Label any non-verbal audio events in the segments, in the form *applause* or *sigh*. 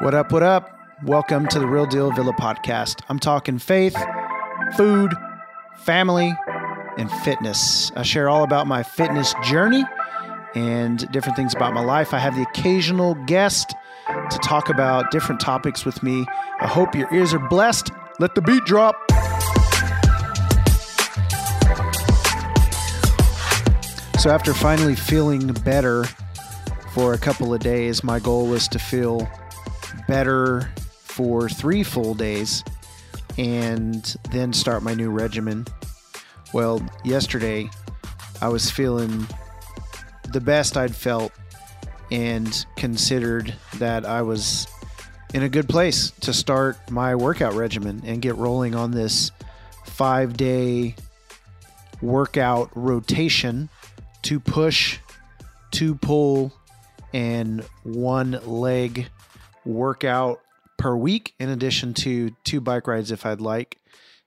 What up, what up? Welcome to the Real Deal Villa podcast. I'm talking faith, food, family, and fitness. I share all about my fitness journey and different things about my life. I have the occasional guest to talk about different topics with me. I hope your ears are blessed. Let the beat drop. So, after finally feeling better for a couple of days, my goal was to feel better for three full days and then start my new regimen. Well, yesterday I was feeling the best I'd felt and considered that I was in a good place to start my workout regimen and get rolling on this five day workout rotation two push, two pull, and one leg workout per week, in addition to two bike rides if I'd like,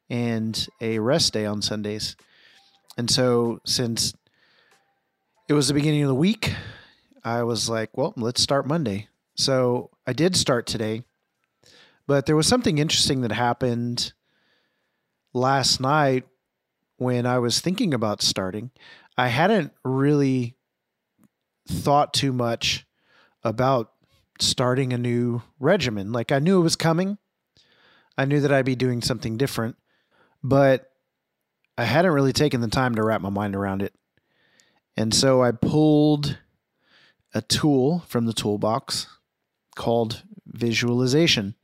and a rest day on Sundays. And so, since it was the beginning of the week, I was like, well, let's start Monday. So I did start today, but there was something interesting that happened last night when I was thinking about starting. I hadn't really thought too much about starting a new regimen. Like I knew it was coming. I knew that I'd be doing something different, but I hadn't really taken the time to wrap my mind around it. And so I pulled a tool from the toolbox called visualization.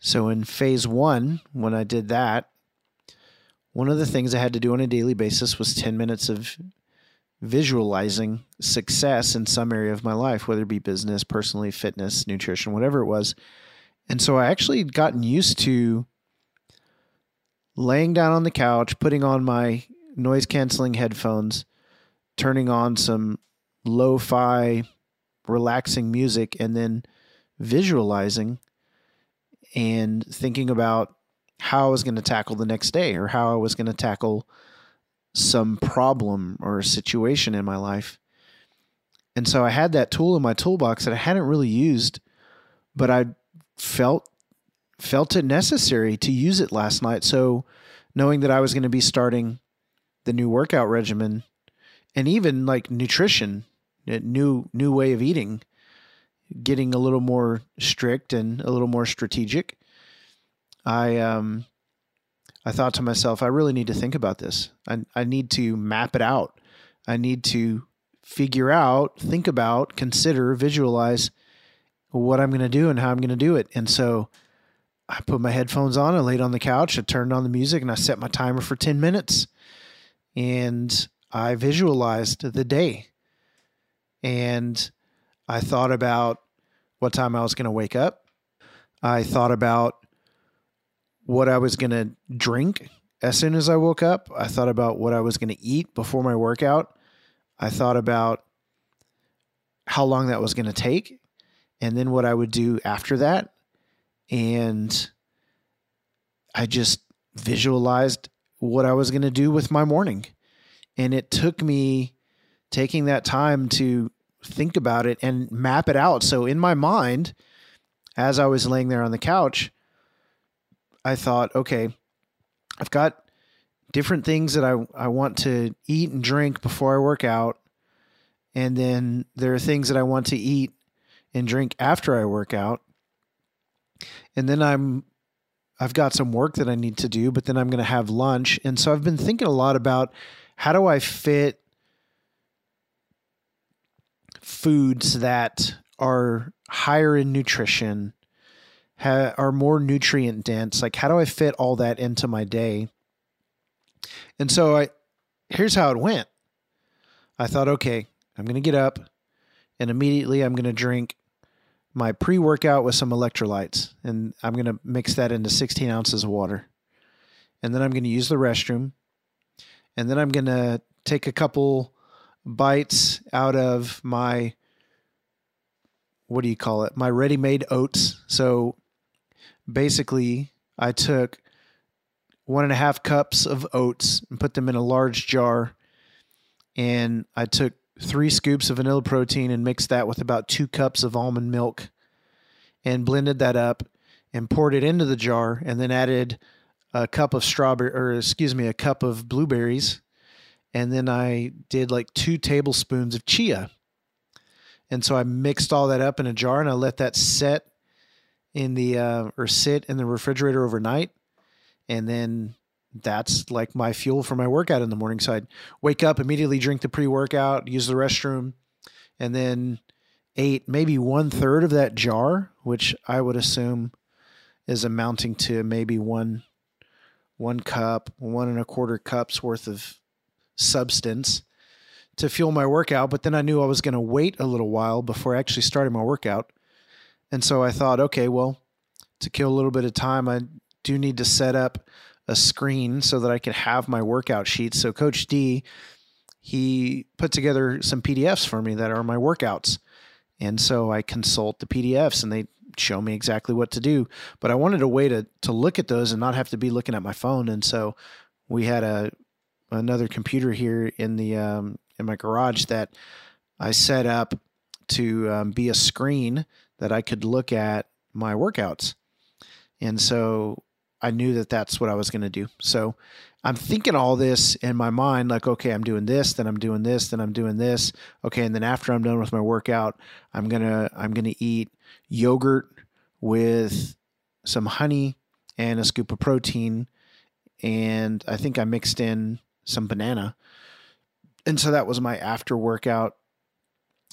So in phase one, when I did that, one of the things I had to do on a daily basis was 10 minutes of visualizing success in some area of my life, whether it be business, personally, fitness, nutrition, whatever it was. And so I actually gotten used to laying down on the couch, putting on my noise canceling headphones, turning on some lo fi, relaxing music, and then visualizing and thinking about how I was going to tackle the next day or how I was going to tackle some problem or a situation in my life. And so I had that tool in my toolbox that I hadn't really used, but I felt felt it necessary to use it last night. So knowing that I was going to be starting the new workout regimen and even like nutrition, a new new way of eating, getting a little more strict and a little more strategic. I um I thought to myself, I really need to think about this. I I need to map it out. I need to figure out, think about, consider, visualize what I'm going to do and how I'm going to do it. And so I put my headphones on, I laid on the couch, I turned on the music, and I set my timer for 10 minutes. And I visualized the day. And I thought about what time I was going to wake up. I thought about what I was going to drink as soon as I woke up. I thought about what I was going to eat before my workout. I thought about how long that was going to take and then what I would do after that. And I just visualized what I was going to do with my morning. And it took me taking that time to think about it and map it out. So in my mind, as I was laying there on the couch, I thought, okay, I've got different things that I, I want to eat and drink before I work out. And then there are things that I want to eat and drink after I work out. And then I'm I've got some work that I need to do, but then I'm going to have lunch. And so I've been thinking a lot about how do I fit foods that are higher in nutrition, ha- are more nutrient dense? Like, how do I fit all that into my day? And so I, here's how it went. I thought, okay, I'm going to get up and immediately I'm going to drink my pre workout with some electrolytes and I'm going to mix that into 16 ounces of water. And then I'm going to use the restroom. And then I'm going to take a couple bites out of my, what do you call it? My ready made oats. So basically, I took one and a half cups of oats and put them in a large jar. And I took three scoops of vanilla protein and mixed that with about two cups of almond milk. and blended that up and poured it into the jar and then added a cup of strawberry or excuse me, a cup of blueberries. And then I did like two tablespoons of chia. And so I mixed all that up in a jar and I let that set in the uh, or sit in the refrigerator overnight. And then that's like my fuel for my workout in the morning. So I'd wake up, immediately drink the pre workout, use the restroom, and then ate maybe one third of that jar, which I would assume is amounting to maybe one one cup, one and a quarter cups worth of substance to fuel my workout. But then I knew I was going to wait a little while before I actually starting my workout. And so I thought, okay, well, to kill a little bit of time, I do need to set up a screen so that I can have my workout sheets. So Coach D, he put together some PDFs for me that are my workouts. And so I consult the PDFs and they show me exactly what to do. But I wanted a way to to look at those and not have to be looking at my phone. And so we had a another computer here in the um, in my garage that I set up to um, be a screen that I could look at my workouts. And so I knew that that's what I was going to do. So I'm thinking all this in my mind, like, okay, I'm doing this, then I'm doing this, then I'm doing this. Okay, and then after I'm done with my workout, I'm gonna I'm gonna eat yogurt with some honey and a scoop of protein, and I think I mixed in some banana. And so that was my after workout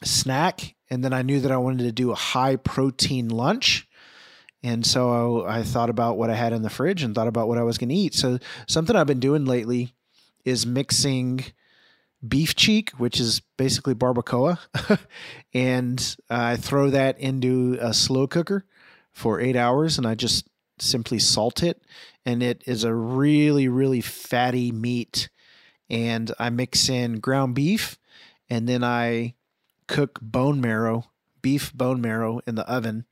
snack. And then I knew that I wanted to do a high protein lunch. And so I, thought about what I had in the fridge and thought about what I was going to eat. So something I've been doing lately is mixing beef cheek, which is basically barbacoa, *laughs* and uh, I throw that into a slow cooker for eight hours, and I just simply salt it, and it is a really really fatty meat. And I mix in ground beef, and then I cook bone marrow, beef bone marrow in the oven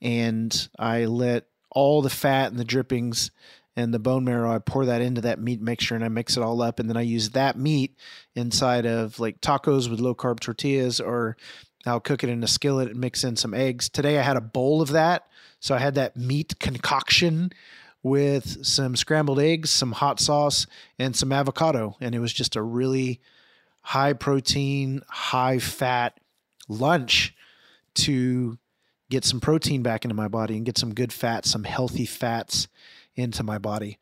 and I let all the fat and the drippings and the bone marrow, I pour that into that meat mixture and I mix it all up. And then I use that meat inside of like tacos with low carb tortillas, or I'll cook it in a skillet and mix in some eggs. Today I had a bowl of that. So I had that meat concoction with some scrambled eggs, some hot sauce, and some avocado. And it was just a really high protein, high fat lunch to get some protein back into my body and get some good fats, some healthy fats into my body.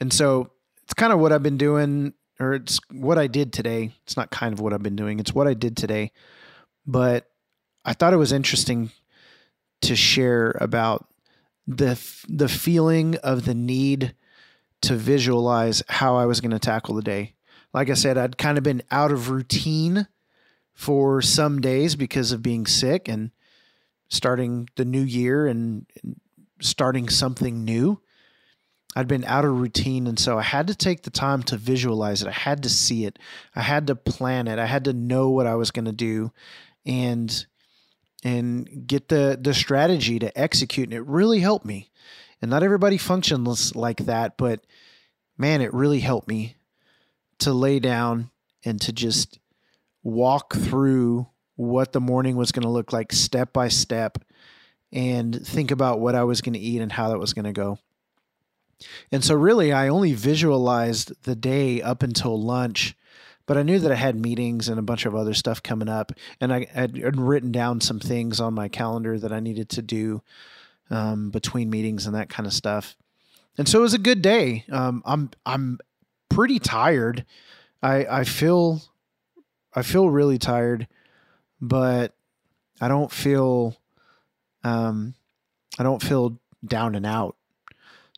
And so it's kind of what I've been doing, or it's what I did today. It's not kind of what I've been doing, it's what I did today. But I thought it was interesting to share about the the feeling of the need to visualize how I was going to tackle the day. Like I said, I'd kind of been out of routine for some days because of being sick and starting the new year and, starting something new. I'd been out of routine. And so I had to take the time to visualize it. I had to see it. I had to plan it. I had to know what I was going to do and and get the the strategy to execute. And it really helped me. And not everybody functions like that, but man, it really helped me to lay down and to just walk through what the morning was going to look like step by step and think about what I was going to eat and how that was going to go. And so, really, I only visualized the day up until lunch, but I knew that I had meetings and a bunch of other stuff coming up. And I had written down some things on my calendar that I needed to do um, between meetings and that kind of stuff. And so it was a good day. Um, I'm I'm pretty tired. I I feel I feel really tired but I don't feel um, I don't feel down and out.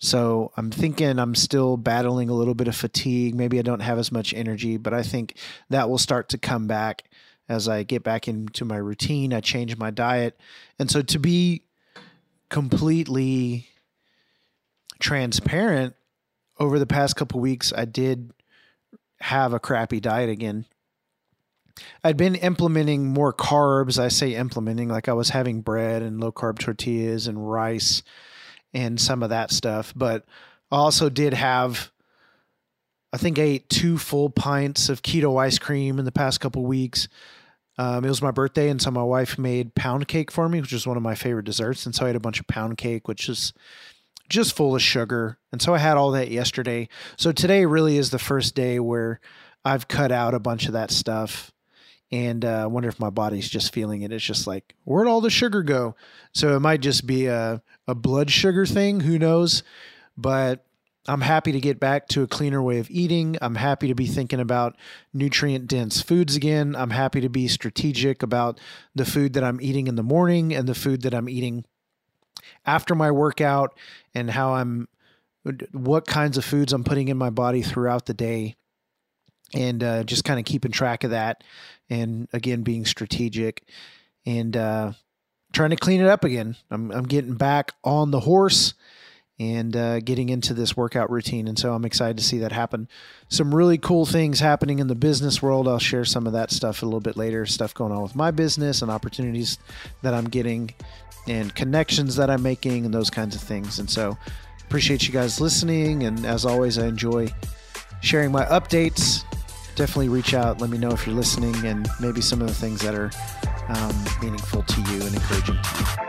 So I'm thinking I'm still battling a little bit of fatigue. Maybe I don't have as much energy, but I think that will start to come back as I get back into my routine. I change my diet. And so to be completely transparent, over the past couple weeks, I did have a crappy diet again. I'd been implementing more carbs. I say implementing like I was having bread and low carb tortillas and rice and some of that stuff. But I also did have, I think I ate two full pints of keto ice cream in the past couple weeks. Um, it was my birthday, and so my wife made pound cake for me, which is one of my favorite desserts. And so I had a bunch of pound cake, which is just full of sugar. And so I had all that yesterday. So today really is the first day where I've cut out a bunch of that stuff. And uh, I wonder if my body's just feeling it. It's just like, where'd all the sugar go? So it might just be a, a blood sugar thing. Who knows? But I'm happy to get back to a cleaner way of eating. I'm happy to be thinking about nutrient dense foods again. I'm happy to be strategic about the food that I'm eating in the morning and the food that I'm eating after my workout and how I'm what kinds of foods I'm putting in my body throughout the day and uh, just kind of keeping track of that and again being strategic and uh, trying to clean it up again. I'm, I'm getting back on the horse and uh, getting into this workout routine. And so I'm excited to see that happen. Some really cool things happening in the business world. I'll share some of that stuff a little bit later. Stuff going on with my business and opportunities that I'm getting and connections that I'm making and those kinds of things. And so appreciate you guys listening. And as always, I enjoy sharing my updates. Definitely reach out. Let me know if you're listening and maybe some of the things that are um, meaningful to you and encouraging